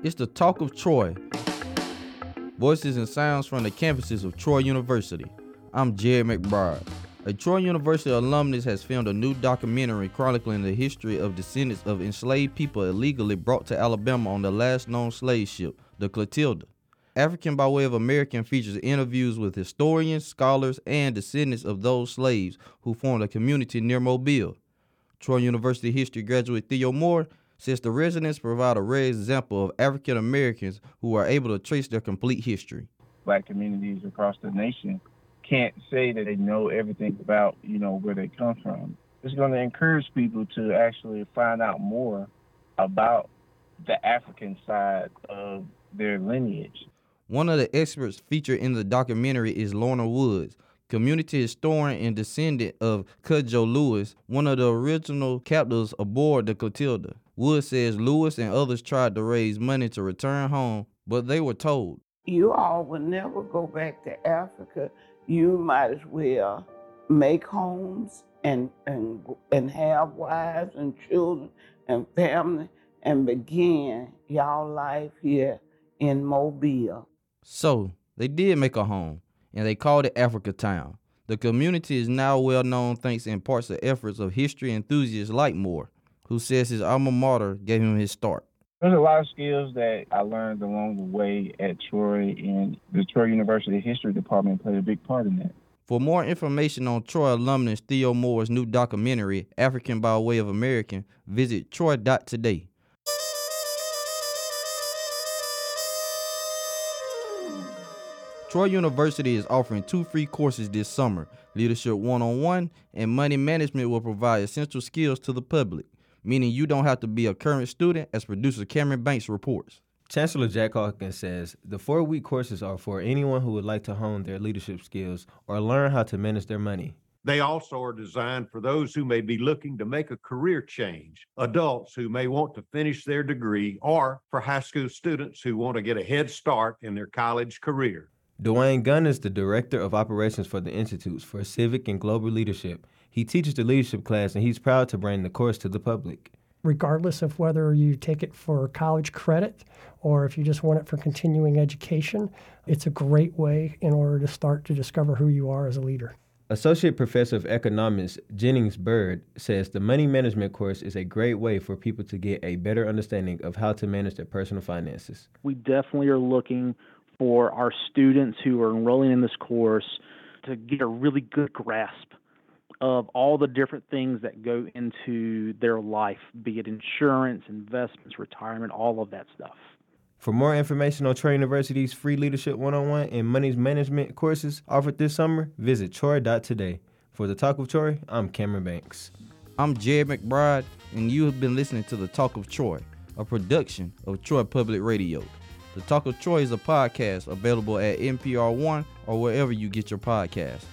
It's the talk of Troy. Voices and sounds from the campuses of Troy University. I'm Jared McBride. A Troy University alumnus has filmed a new documentary chronicling the history of descendants of enslaved people illegally brought to Alabama on the last known slave ship, the Clotilda. African by Way of American features interviews with historians, scholars, and descendants of those slaves who formed a community near Mobile. Troy University history graduate Theo Moore says the residents provide a rare example of African Americans who are able to trace their complete history. Black communities across the nation can't say that they know everything about, you know, where they come from. It's going to encourage people to actually find out more about the African side of their lineage. One of the experts featured in the documentary is Lorna Woods, community historian and descendant of Cudjo Lewis, one of the original captives aboard the Clotilda. Wood says Lewis and others tried to raise money to return home, but they were told, You all will never go back to Africa. You might as well make homes and, and, and have wives and children and family and begin y'all life here in Mobile. So they did make a home, and they called it Africa Town. The community is now well known thanks in parts to efforts of history enthusiasts like Moore, who says his alma mater gave him his start. There's a lot of skills that I learned along the way at Troy, and the Troy University History Department played a big part in that. For more information on Troy alumnus Theo Moore's new documentary, African by Way of American, visit troy.today. Troy University is offering two free courses this summer Leadership 101 and Money Management will provide essential skills to the public, meaning you don't have to be a current student, as producer Cameron Banks reports. Chancellor Jack Hawkins says the four week courses are for anyone who would like to hone their leadership skills or learn how to manage their money. They also are designed for those who may be looking to make a career change, adults who may want to finish their degree, or for high school students who want to get a head start in their college career. Dwayne Gunn is the Director of Operations for the Institutes for Civic and Global Leadership. He teaches the leadership class and he's proud to bring the course to the public. Regardless of whether you take it for college credit or if you just want it for continuing education, it's a great way in order to start to discover who you are as a leader. Associate Professor of Economics Jennings Byrd says the money management course is a great way for people to get a better understanding of how to manage their personal finances. We definitely are looking for our students who are enrolling in this course to get a really good grasp of all the different things that go into their life, be it insurance, investments, retirement, all of that stuff. For more information on Troy University's free Leadership 101 and Money Management courses offered this summer, visit troy.today. For the Talk of Troy, I'm Cameron Banks. I'm Jared McBride, and you have been listening to the Talk of Troy, a production of Troy Public Radio. The Talk of Troy is a podcast available at NPR One or wherever you get your podcasts.